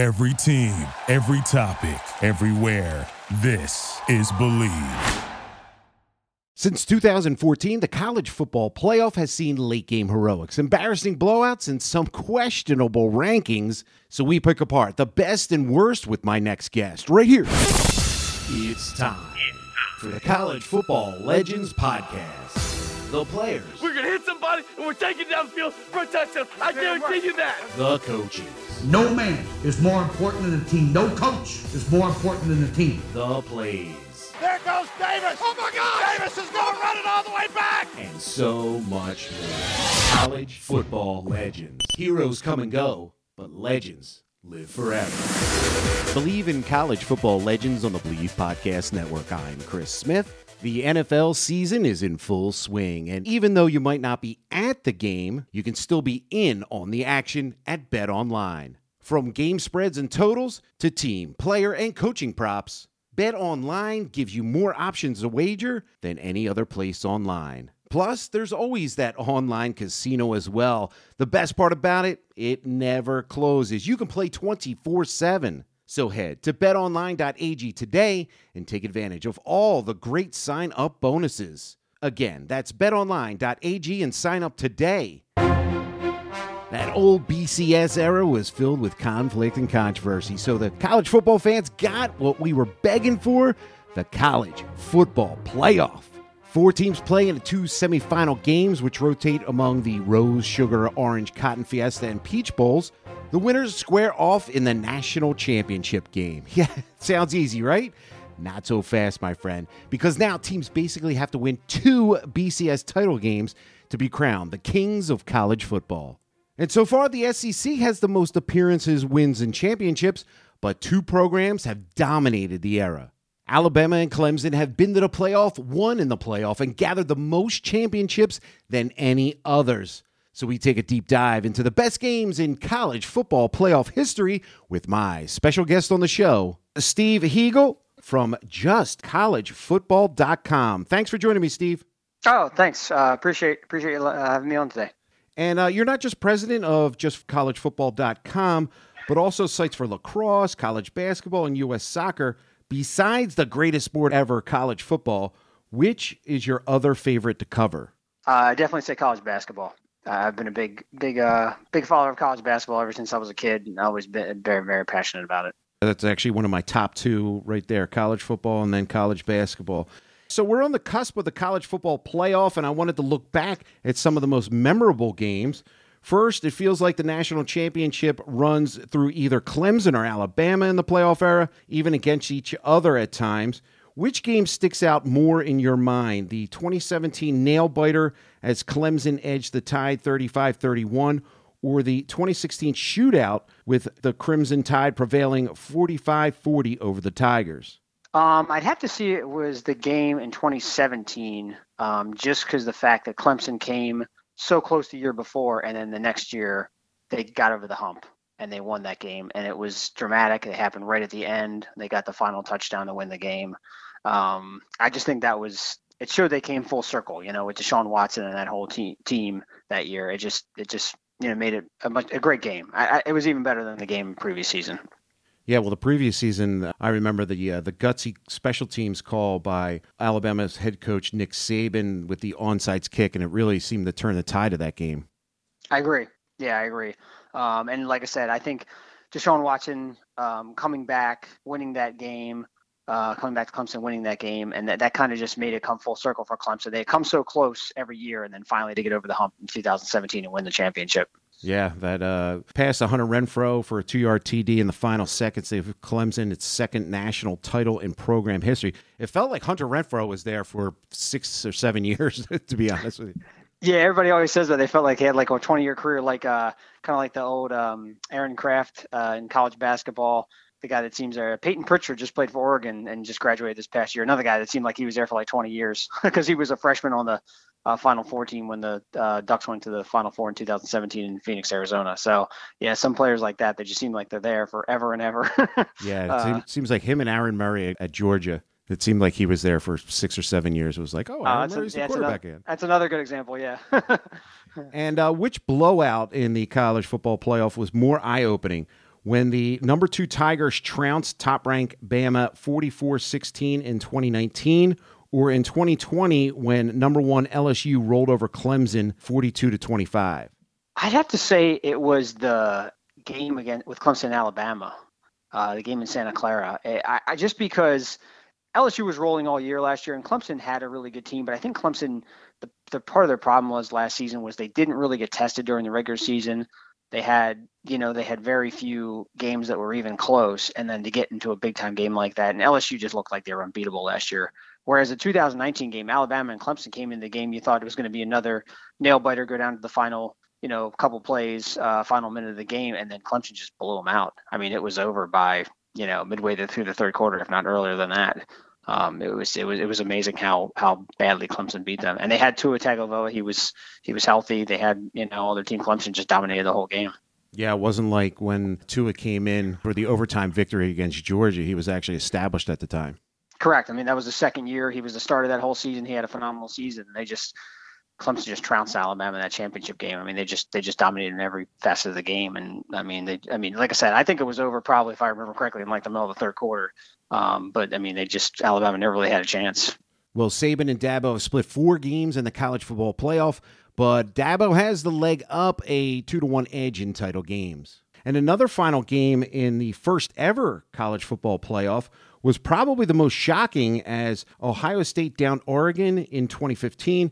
Every team, every topic, everywhere. This is Bleav. Since 2014, the college football playoff has seen late game heroics, embarrassing blowouts, and some questionable rankings. So we pick apart the best and worst with my next guest right here. It's time for the College Football Legends Podcast. The players, We're gonna hit somebody and we're taking downfield for a touchdown. I guarantee you that. the coaches, No man is more important than the team. No coach is more important than the team. the plays, There goes Davis. Oh my God! Davis is gonna run it all the way back. and so much more. College football legends. Heroes come and go, but legends live forever. Bleav in college football legends on the Bleav Podcast Network. I'm Chris Smith. The NFL season is in full swing, and even though you might not be at the game, you can still be in on the action at Bet Online. From game spreads and totals to team, player, and coaching props, Bet Online gives you more options to wager than any other place online. Plus, there's always that online casino as well. The best part about it, it never closes. You can play 24 7. So head to betonline.ag today and take advantage of all the great sign up bonuses. Again, that's betonline.ag and sign up today. That old BCS era was filled with conflict and controversy, so the college football fans got what we were begging for the college football playoff. Four teams play in the two semifinal games, which rotate among the Rose, Sugar, Orange, Cotton Fiesta, and Peach Bowls. The winners square off in the national championship game. Yeah, sounds easy, right? Not so fast, my friend, because now teams basically have to win two BCS title games to be crowned the kings of college football. And so far, the SEC has the most appearances, wins, and championships, but two programs have dominated the era. Alabama and Clemson have been to the playoff, won in the playoff, and gathered the most championships than any others. So we take a deep dive into the best games in college football playoff history with my special guest on the show, Steve Heagle from JustCollegeFootball.com. Thanks for joining me, Steve. Oh, thanks. Uh, appreciate appreciate you uh, having me on today. And uh, you're not just president of justcollegefootball.com, but also sites for lacrosse, college basketball, and U.S. soccer. Besides the greatest sport ever, college football, which is your other favorite to cover? Uh, I definitely say college basketball. Uh, I've been a big big uh, big follower of college basketball ever since I was a kid, and always been very very passionate about it. That's actually one of my top two right there college football and then college basketball. So we're on the cusp of the college football playoff, and I wanted to look back at some of the most memorable games. First, it feels like the national championship runs through either Clemson or Alabama in the playoff era, even against each other at times. Which game sticks out more in your mind? The 2017 nail biter as Clemson edged the Tide 35 31, or the 2016 shootout with the Crimson Tide prevailing 45 40 over the Tigers? Um, I'd have to see it was the game in 2017, um, just because the fact that Clemson came so close the year before, and then the next year they got over the hump and they won that game, and it was dramatic. It happened right at the end. They got the final touchdown to win the game. Um, I just think that was it showed they came full circle. You know, with Deshaun Watson and that whole team team that year. It just it just you know made it a, much, a great game. I, I, it was even better than the game previous season. Yeah, well, the previous season, I remember the uh, the gutsy special teams call by Alabama's head coach Nick Saban with the onside kick, and it really seemed to turn the tide of that game. I agree. Yeah, I agree. Um, and like I said, I think Deshaun Watson um, coming back, winning that game, uh, coming back to Clemson, winning that game, and that, that kind of just made it come full circle for Clemson. They come so close every year, and then finally to get over the hump in 2017 and win the championship. Yeah, that uh, pass to Hunter Renfrow for a two yard TD in the final seconds. They've Clemson its second national title in program history. It felt like Hunter Renfrow was there for six or seven years, to be honest with you. Yeah, everybody always says that they felt like he had like a 20 year career, like uh, kind of like the old um, Aaron Craft uh, in college basketball. The guy that seems there, Payton Pritchard, just played for Oregon and just graduated this past year. Another guy that seemed like he was there for like 20 years because he was a freshman on the uh, Final Four team when the uh, Ducks went to the Final Four in 2017 in Phoenix, Arizona. So yeah, some players like that, they just seem like they're there forever and ever. Yeah, it Uh, seems, like him and Aaron Murray at Georgia. It seemed like he was there for six or seven years. It was like, oh, Uh, Aaron that's, a- the quarterback another, that's another good example. Yeah. And uh, which blowout in the college football playoff was more eye opening? when the number two Tigers trounced top ranked Bama 44 16 in 2019, or in 2020 when number one LSU rolled over Clemson 42 to 25? I'd have to say it was the game again with Clemson, Alabama, uh, the game in Santa Clara. I, I, just because LSU was rolling all year last year, and Clemson had a really good team, but I think Clemson, the, the part of their problem was last season was they didn't really get tested during the regular season. They had, you know, they had very few games that were even close, and then to get into a big time game like that, and LSU just looked like they were unbeatable last year. Whereas the 2019 game, Alabama and Clemson came in the game, you thought it was going to be another nail biter, go down to the final, you know, couple plays, uh, final minute of the game, and then Clemson just blew them out. I mean, it was over by, you know, midway through the third quarter, if not earlier than that. Um, it was it was it was amazing how how badly Clemson beat them, and they had Tua Tagovailoa. He was he was healthy. They had you know all their team. Clemson just dominated the whole game. Yeah, it wasn't like when Tua came in for the overtime victory against Georgia. He was actually established at the time. Correct. I mean, that was the second year. He was the start of that whole season. He had a phenomenal season. They just Clemson just trounced Alabama in that championship game. I mean, they just they just dominated in every facet of the game. And I mean, they I mean, like I said, I think it was over probably if I remember correctly in like the middle of the third quarter. Um, but I mean, they just Alabama never really had a chance. Well, Saban and Dabo have split four games in the college football playoff, but Dabo has the leg up a two to one edge in title games. And another final game in the first ever college football playoff was probably the most shocking as Ohio State down Oregon in 2015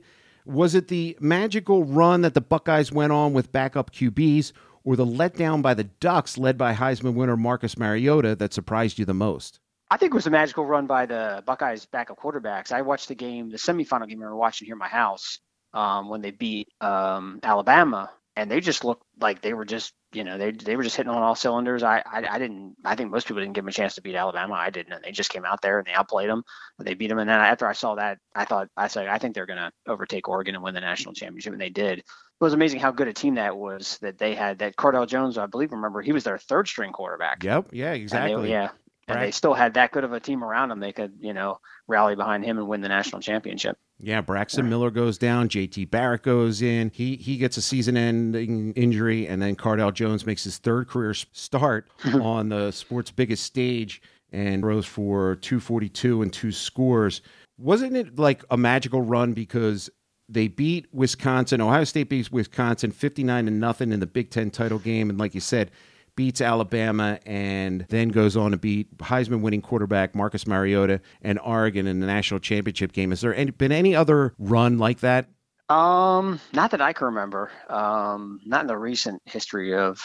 was it the magical run that the Buckeyes went on with backup QBs, or the letdown by the Ducks, led by Heisman winner Marcus Mariota, that surprised you the most? I think it was a magical run by the Buckeyes backup quarterbacks. I watched the game, the semifinal game we were watching here in my house um, when they beat um, Alabama, and they just looked like they were just you know they they were just hitting on all cylinders. I, I, I didn't I think most people didn't give them a chance to beat Alabama. I didn't. And they just came out there and they outplayed them. They beat them. And then after I saw that, I thought I said I think they're going to overtake Oregon and win the national championship, and they did. It was amazing how good a team that was that they had. That Cardale Jones, I believe, remember he was their third string quarterback. Yep. Yeah. Exactly. They, yeah. And right. they still had that good of a team around them. They could, you know, rally behind him and win the national championship. Yeah, Braxton Miller goes down. JT Barrett goes in. He he gets a season-ending injury, and then Cardale Jones makes his third career start on the sport's biggest stage and throws for 242 and two scores. Wasn't it like a magical run because they beat Wisconsin, Ohio State beats Wisconsin 59 to nothing in the Big Ten title game, and like you said, beats Alabama, and then goes on to beat Heisman winning quarterback Marcus Mariota and Oregon in the national championship game. Has there any, been any other run like that? Um, not that I can remember. Um, not in the recent history of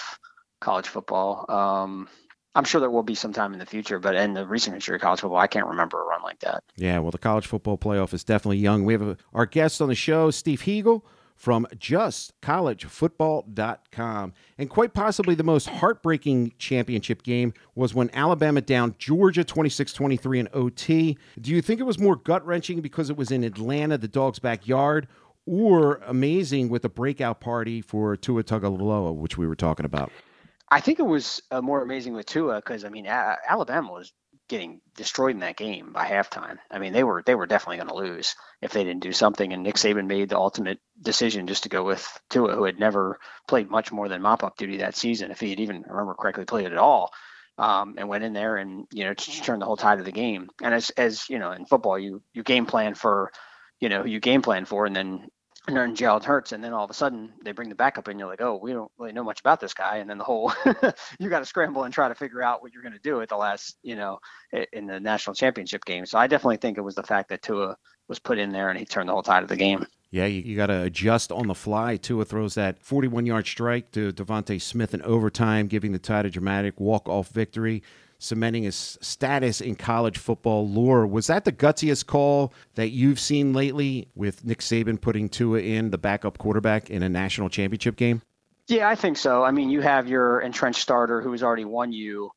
college football. Um, I'm sure there will be sometime in the future, but in the recent history of college football, I can't remember a run like that. Yeah, well, the college football playoff is definitely young. We have a, our guest on the show, Steve Heagle from justcollegefootball.com. And quite possibly the most heartbreaking championship game was when Alabama downed Georgia 26 23 in OT. Do you think it was more gut wrenching because it was in Atlanta, the dog's backyard, or amazing with a breakout party for Tua Tagovailoa, which we were talking about? I think it was uh, more amazing with Tua because I mean a- Alabama was getting destroyed in that game by halftime. I mean, they were they were definitely going to lose if they didn't do something. And Nick Saban made the ultimate decision just to go with Tua, who had never played much more than mop up duty that season, if he had even remember correctly played it at all. Um, and went in there and you know turned the whole tide of the game. And as as you know in football, you you game plan for you know you game plan for, and then and they're in Jalen Hurts, and then all of a sudden they bring the backup in. You're like, oh, we don't really know much about this guy, and then the whole you got to scramble and try to figure out what you're going to do at the last, you know, in the national championship game. So I definitely think it was the fact that Tua was put in there and he turned the whole tide of the game. Yeah, you, you got to adjust on the fly. Tua throws that 41 yard strike to DeVonta Smith in overtime, giving the Tide a dramatic walk off victory cementing his status in college football lore. Was that the gutsiest call that you've seen lately with Nick Saban putting Tua in the backup quarterback in a national championship game? Yeah, I think so. I mean, you have your entrenched starter who has already won you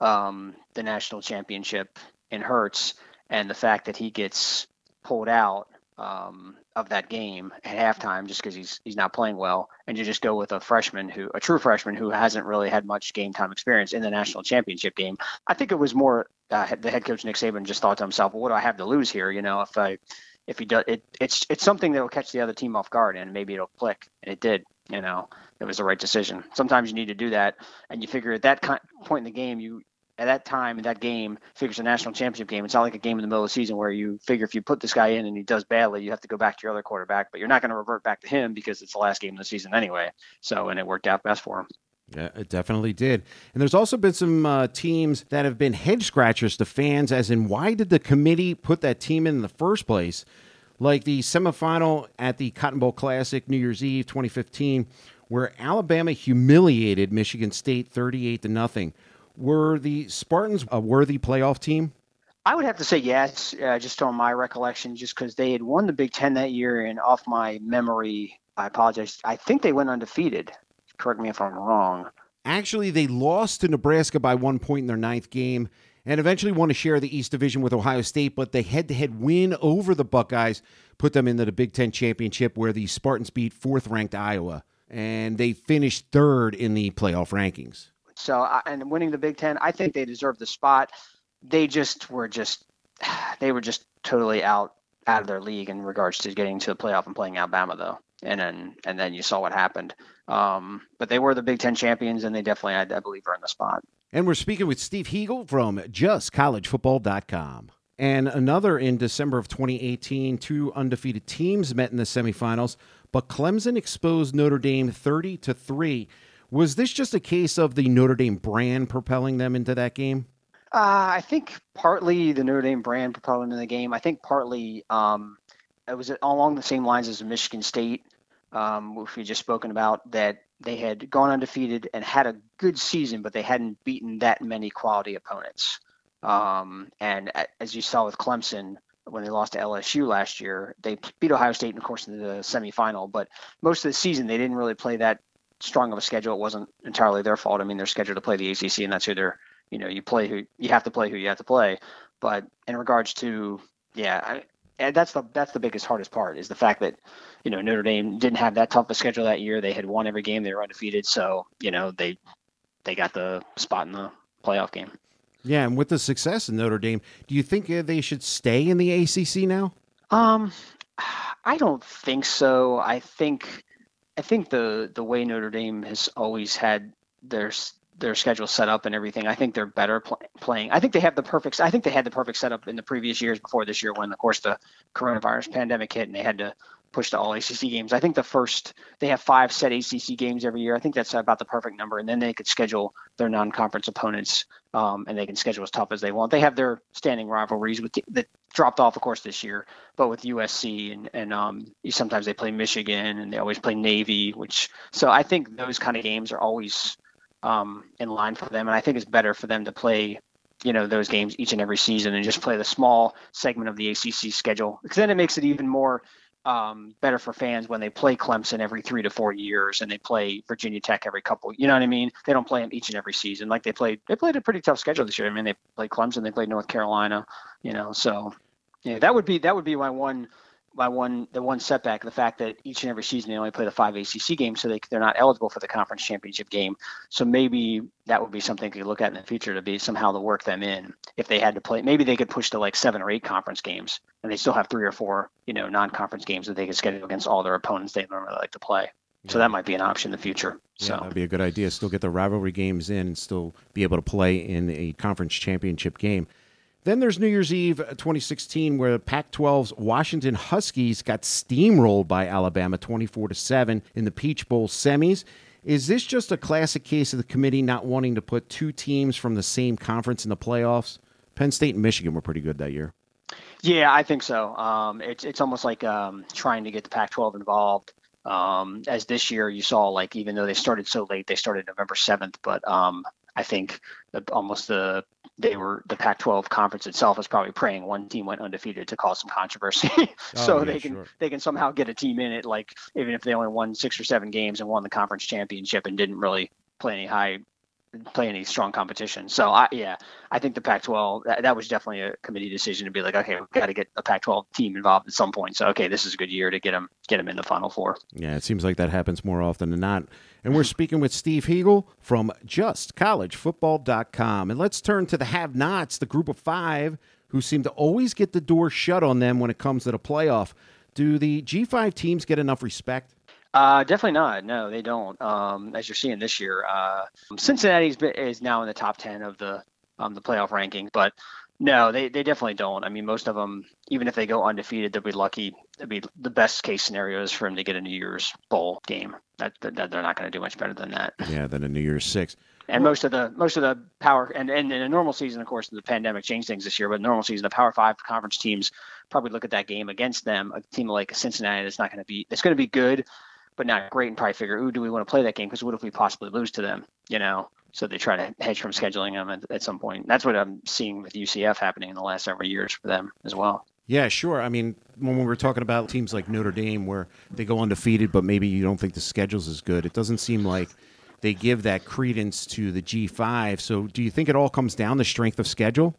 um, the national championship in Hurts, and the fact that he gets pulled out um, of that game at halftime just because he's he's not playing well, and you just go with a freshman who a true freshman who hasn't really had much game time experience in the national championship game. I think it was more uh, the head coach Nick Saban just thought to himself, well, what do I have to lose here? You know, if I if he does it, it's it's something that will catch the other team off guard and maybe it'll click, and it did. You know, it was the right decision. Sometimes you need to do that, and you figure at that point in the game, you at that time in that game figures a national championship game. It's not like a game in the middle of the season where you figure if you put this guy in and he does badly, you have to go back to your other quarterback, but you're not going to revert back to him because it's the last game of the season anyway. So, and it worked out best for him. Yeah, it definitely did. And there's also been some uh, teams that have been head scratchers to fans, as in why did the committee put that team in, in the first place? Like the semifinal at the Cotton Bowl Classic New Year's Eve 2015, where Alabama humiliated Michigan State 38 to nothing. Were the Spartans a worthy playoff team? I would have to say yes, uh, just on my recollection, just because they had won the Big Ten that year, and off my memory, I apologize. I think they went undefeated. Correct me if I'm wrong. Actually, they lost to Nebraska by one point in their ninth game and eventually won a share of the East Division with Ohio State, but the head to head win over the Buckeyes put them into the Big Ten championship where the Spartans beat fourth ranked Iowa. And they finished third in the playoff rankings. So, and winning the Big Ten, I think they deserve the spot. They just were just, they were just totally out out of their league in regards to getting to the playoff and playing Alabama, though. And then and then you saw what happened. Um, but they were the Big Ten champions, and they definitely, I, I believe, earned the spot. And we're speaking with Steve Heagle from JustCollegeFootball.com. And another in December of 2018, two undefeated teams met in the semifinals, but Clemson exposed Notre Dame 30 to 3. Was this just a case of the Notre Dame brand propelling them into that game? Uh, I think partly the Notre Dame brand propelling in the game. I think partly um, it was along the same lines as Michigan State, um, which we just spoken about, that they had gone undefeated and had a good season, but they hadn't beaten that many quality opponents. Um, and as you saw with Clemson, when they lost to LSU last year, they beat Ohio State, of course, in the semifinal. But most of the season, they didn't really play that strong of a schedule. It wasn't entirely their fault. I mean, they're scheduled to play the ACC, and that's who they're. You know, you play who you have to play who you have to play. But in regards to, yeah, I, and that's the that's the biggest hardest part is the fact that you know Notre Dame didn't have that tough a schedule that year. They had won every game. They were undefeated, so you know they they got the spot in the playoff game. Yeah, and with the success in Notre Dame, do you think uh, they should stay in the ACC now? Um, I don't think so. I think I think the the way Notre Dame has always had their their schedule set up and everything. I think they're better pl- playing. I think they have the perfect. I think they had the perfect setup in the previous years before this year, when of course the coronavirus pandemic hit and they had to push to all ACC games. I think the first they have five set ACC games every year. I think that's about the perfect number, and then they could schedule their non-conference opponents, um, and they can schedule as tough as they want. They have their standing rivalries with the, that dropped off, of course, this year, but with USC and and um, sometimes they play Michigan and they always play Navy, which so I think those kind of games are always um, in line for them. And I think it's better for them to play, you know, those games each and every season and just play the small segment of the ACC schedule because then it makes it even more um, better for fans when they play Clemson every three to four years and they play Virginia Tech every couple. You know what I mean? They don't play them each and every season like they played. They played a pretty tough schedule this year. I mean, they played Clemson, they played North Carolina. You know, so yeah, that would be that would be my one by one the one setback the fact that each and every season they only play the five ACC games, so they they're not eligible for the conference championship game. So maybe that would be something to look at in the future to be somehow to work them in if they had to play. Maybe they could push to like seven or eight conference games, and they still have three or four you know non-conference games that they could schedule against all their opponents they normally like to play. So that might be an option in the future. Yeah, so that'd be a good idea. Still get the rivalry games in and still be able to play in a conference championship game. Then there's New Year's Eve uh, 2016, where the Pac 12's Washington Huskies got steamrolled by Alabama 24 to 7 in the Peach Bowl semis. Is this just a classic case of the committee not wanting to put two teams from the same conference in the playoffs? Penn State and Michigan were pretty good that year. Yeah, I think so. Um, it's it's almost like um, trying to get the Pac-12 involved. Um, as this year, you saw like even though they started so late, they started November 7th, but um, I think almost the they were the Pac-12 conference itself is probably praying one team went undefeated to cause some controversy, so oh, yeah, they can sure. they can somehow get a team in it. Like even if they only won six or seven games and won the conference championship and didn't really play any high play any strong competition. So I yeah, I think the Pac-12 that, that was definitely a committee decision to be like, okay, we've got to get a Pac-12 team involved at some point. So okay, this is a good year to get them get them in the Final Four. Yeah, it seems like that happens more often than not. And we're speaking with Steve Heagle from JustCollegeFootball.com. And let's turn to the have-nots, the group of five who seem to always get the door shut on them when it comes to the playoff. Do the G5 teams get enough respect? Uh, definitely not. No, they don't. Um, as you're seeing this year, uh, Cincinnati is now in the top ten of the um, the playoff ranking, but no, they, they definitely don't. I mean, most of them, even if they go undefeated, they'll be lucky. It'd be the best case scenario is for them to get a New Year's Bowl game. That, that they're not going to do much better than that. Yeah, than a New Year's Six. And most of the most of the power and, and in a normal season, of course, the pandemic changed things this year. But normal season, the Power Five conference teams probably look at that game against them. A team like Cincinnati that's not going to be it's going to be good, but not great, and probably figure, ooh, do we want to play that game? Because what if we possibly lose to them? You know, so they try to hedge from scheduling them at, at some point. That's what I'm seeing with UCF happening in the last several years for them as well. Yeah, sure. I mean, when we were talking about teams like Notre Dame, where they go undefeated, but maybe you don't think the schedule's as good, it doesn't seem like they give that credence to the G5. So, do you think it all comes down to strength of schedule?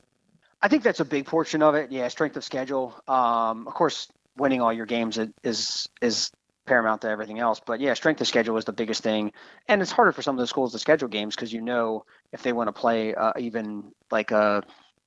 I think that's a big portion of it. Yeah, strength of schedule. Um, of course, winning all your games is is paramount to everything else. But yeah, strength of schedule is the biggest thing, and it's harder for some of the schools to schedule games because you know if they want to play uh, even like a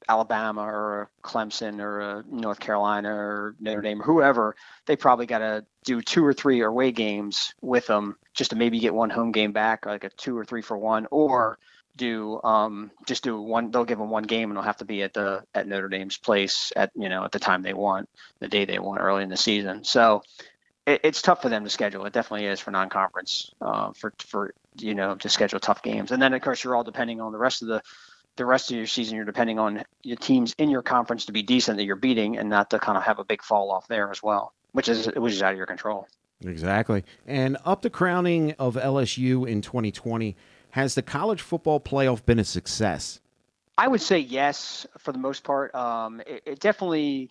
Alabama or Clemson or a North Carolina or Notre Dame or whoever, they probably got to do two or three away games with them just to maybe get one home game back, like a two or three for one, or do um, just do one. They'll give them one game and they'll have to be at the at Notre Dame's place at you know at the time they want, the day they want early in the season. So it, it's tough for them to schedule. It definitely is for non-conference uh, for for you know to schedule tough games. And then of course you're all depending on the rest of the the rest of your season. You're depending on your teams in your conference to be decent that you're beating, and not to kind of have a big fall off there as well, which is which is out of your control. Exactly. And up the crowning of LSU in 2020, has the college football playoff been a success? I would say yes for the most part. Um, it, it, definitely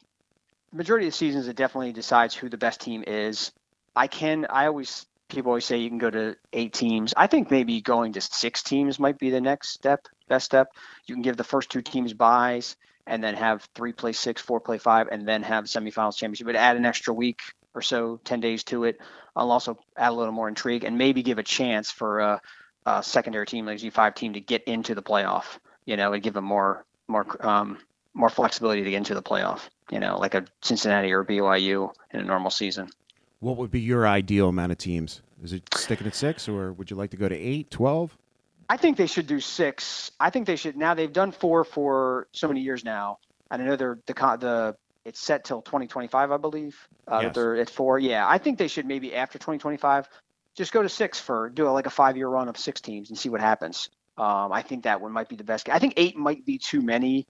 majority of the seasons it definitely decides who the best team is. I can I always people always say you can go to eight teams. I think maybe going to six teams might be the next step, best step. You can give the first two teams buys and then have three play six, four play five, and then have semifinals championship. But add an extra week or so, ten days to it. I'll also add a little more intrigue and maybe give a chance for a, a secondary team like G5 team to get into the playoff. You know, and give them more more um, more flexibility to get into the playoff you know, like a Cincinnati or BYU in a normal season. What would be your ideal amount of teams? Is it sticking at six, or would you like to go to eight, 12? I think they should do six. I think they should. Now they've done four for so many years now, and I know they're the the it's set till 2025, I believe. Uh, yes. They're at four. Yeah, I think they should maybe after 2025 just go to six for do a, like a five year run of six teams and see what happens. Um, I think that one might be the best. I think eight might be too many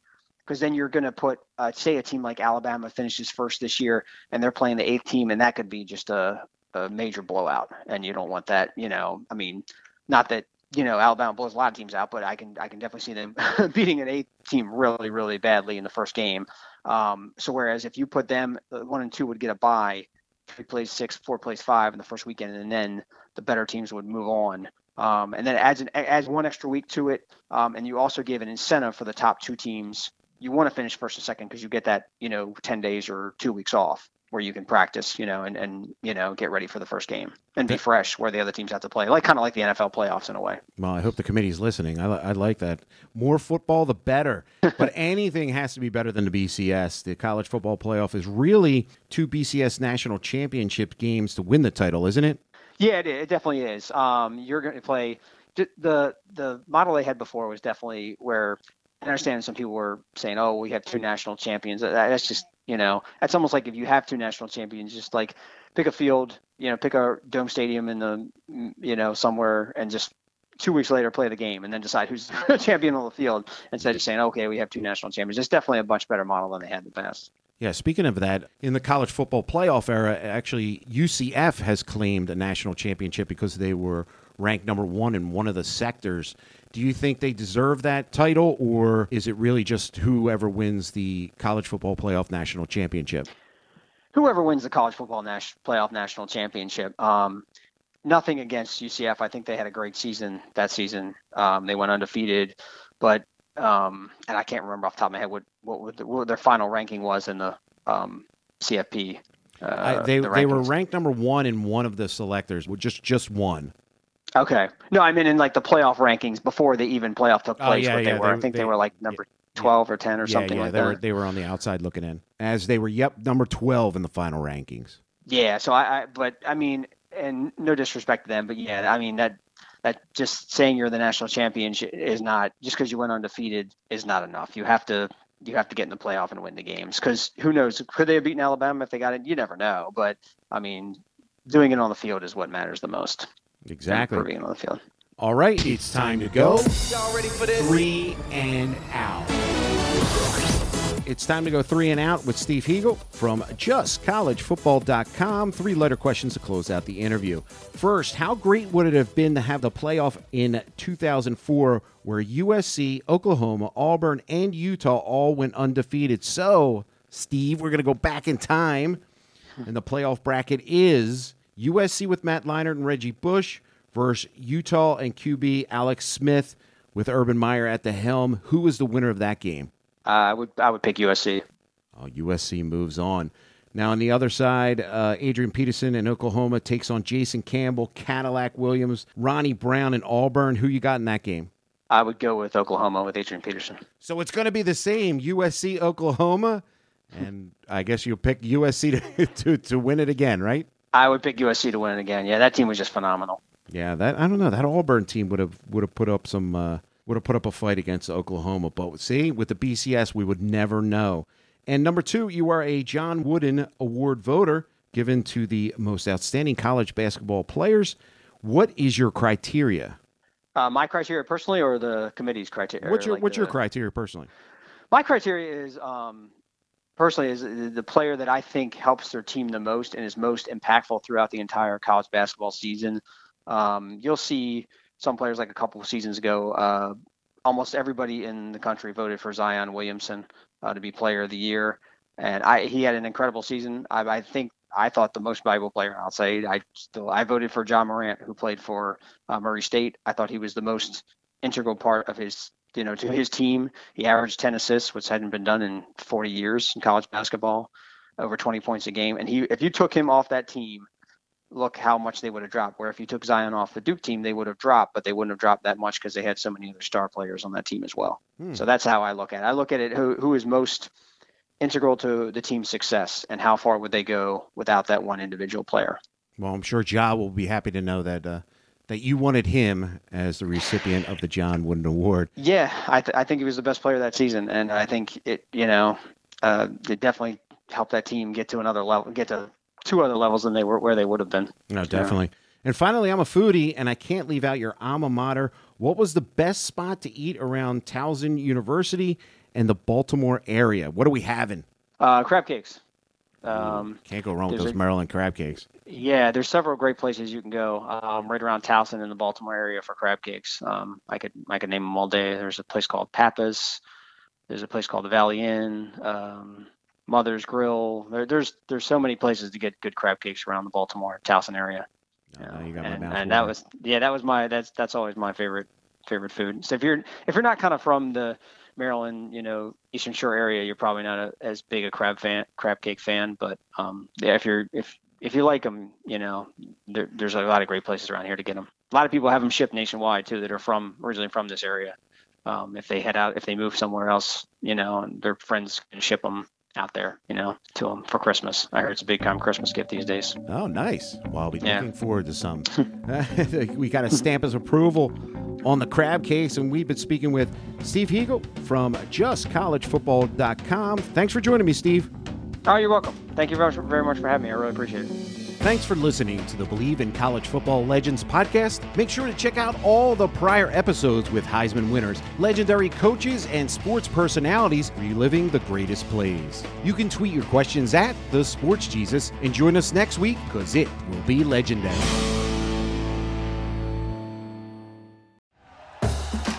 because then you're going to put, uh, say, a team like Alabama finishes first this year and they're playing the eighth team, and that could be just a, a major blowout, and you don't want that. You know, I mean, not that you know Alabama blows a lot of teams out, but I can I can definitely see them beating an eighth team really really badly in the first game. Um, so whereas if you put them uh, one and two would get a bye, three plays six, four plays five in the first weekend, and then the better teams would move on. Um, and then it adds an, adds one extra week to it, um, and you also give an incentive for the top two teams you want to finish first and second because you get that you know 10 days or two weeks off where you can practice you know and and you know get ready for the first game and be fresh where the other teams have to play like kind of like the nfl playoffs in a way. Well i hope the committee's listening. I, I like that. More football the better. But anything has to be better than the bcs the college football playoff is really two bcs national championship games to win the title isn't it? Yeah it, it definitely is. Um, you're going to play the the model they had before was definitely where I understand some people were saying, "Oh, we have two national champions." That's just you know, that's almost like if you have two national champions, just like pick a field, you know, pick a dome stadium in the you know somewhere, and just two weeks later play the game, and then decide who's the champion on the field instead of saying, "Okay, we have two national champions." It's definitely a much better model than they had in the past. Yeah, speaking of that, in the college football playoff era, actually UCF has claimed a national championship because they were ranked number one in one of the sectors. Do you think they deserve that title, or is it really just whoever wins the college football playoff national championship? Whoever wins the college football nas- playoff national championship. Um, nothing against UCF. I think they had a great season that season. Um, they went undefeated, but um, and I can't remember off the top of my head what what, the, what their final ranking was in the um, CFP. Uh, I, they the they were ranked number one in one of the selectors, just just one. Okay. No, I mean in like the playoff rankings before the even playoff took oh, place. Oh, yeah, what yeah, they were. They, I think they, they, were like number twelve or ten or yeah, something yeah, like they that. Were, they were on the outside looking in, as they were. Yep, number twelve in the final rankings. Yeah. So I, I but I mean, and no disrespect to them, but yeah, I mean that that just saying you're the national champion is not just because you went undefeated is not enough. You have to you have to get in the playoff and win the games because who knows could they have beaten Alabama if they got it? You never know. But I mean, doing it on the field is what matters the most. Exactly. Proving it on the field. All right, it's time to go. Y'all ready for this? Three and out. It's time to go three and out with Steve Hiegel from justcollegefootball.com. Three letter questions to close out the interview. First, how great would it have been to have the playoff in 2004 where USC, Oklahoma, Auburn, and Utah all went undefeated? So, Steve, we're going to go back in time, and the playoff bracket is USC with Matt Leinart and Reggie Bush versus Utah and QB Alex Smith with Urban Meyer at the helm. Who is the winner of that game? I would I would pick USC. Oh, USC moves on. Now on the other side, uh, Adrian Peterson in Oklahoma takes on Jason Campbell, Cadillac Williams, Ronnie Brown in Auburn. Who you got in that game? I would go with Oklahoma with Adrian Peterson. So it's going to be the same USC Oklahoma, and I guess you'll pick USC to, to to win it again, right? I would pick USC to win it again. Yeah, that team was just phenomenal. Yeah, that I don't know. That Auburn team would have would have put up some uh, would have put up a fight against Oklahoma. But see, with the BCS, we would never know. And number two, you are a John Wooden Award voter given to the most outstanding college basketball players. What is your criteria? Uh, my criteria personally, or the committee's criteria? What's your like What's the, your criteria personally? My criteria is um, personally is the player that I think helps their team the most and is most impactful throughout the entire college basketball season. Um, you'll see some players like a couple of seasons ago, uh, almost everybody in the country voted for Zion Williamson uh, to be Player of the Year, and I he had an incredible season. I, I think I thought the most valuable player. I'll say I still I voted for Ja Morant, who played for uh, Murray State. I thought he was the most integral part of his you know to his team. He averaged 10 assists, which hadn't been done in 40 years in college basketball, over 20 points a game. And he if you took him off that team look how much they would have dropped. Where if you took Zion off the Duke team, they would have dropped, but they wouldn't have dropped that much because they had so many other star players on that team as well. Hmm. So that's how I look at it. I look at it who who is most integral to the team's success and how far would they go without that one individual player. Well, I'm sure Ja will be happy to know that uh, that you wanted him as the recipient of the John Wooden Award. Yeah, I, th- I think he was the best player that season, and I think it you know uh, it definitely helped that team get to another level, get to two other levels than they were where they would have been. No, definitely. Yeah. And finally, I'm a foodie, and I can't leave out your alma mater. What was the best spot to eat around Towson University and the Baltimore area? What are we having? Uh, crab cakes. Um, Can't go wrong with those a, Maryland crab cakes. Yeah, there's several great places you can go um, right around Towson in the Baltimore area for crab cakes. Um, I could I could name them all day. There's a place called Pappas. There's a place called the Valley Inn. Um, Mother's Grill. There, there's there's so many places to get good crab cakes around the Baltimore Towson area. Oh, and, and that was yeah, that was my that's that's always my favorite favorite food. So if you're if you're not kind of from the Maryland, you know, Eastern Shore area, you're probably not a, as big a crab fan, crab cake fan. But um, yeah, if you're if if you like them, you know, there, there's a lot of great places around here to get them. A lot of people have them shipped nationwide too that are from originally from this area. Um, if they head out, if they move somewhere else, you know, and their friends can ship them out there, you know, to them for Christmas. I heard it's a big time Christmas gift these days. Oh, nice. Well, I'll be yeah. looking forward to some. we got a stamp of approval on the crab case, and we've been speaking with Steve Hiegel from justcollegefootball.com. Thanks for joining me, Steve. Oh, you're welcome. Thank you very much for having me. I really appreciate it. Thanks for listening to the Bleav in College Football Legends podcast. Make sure to check out all the prior episodes with Heisman winners, legendary coaches, and sports personalities reliving the greatest plays. You can tweet your questions at the Sports Jesus and join us next week because it will be legendary.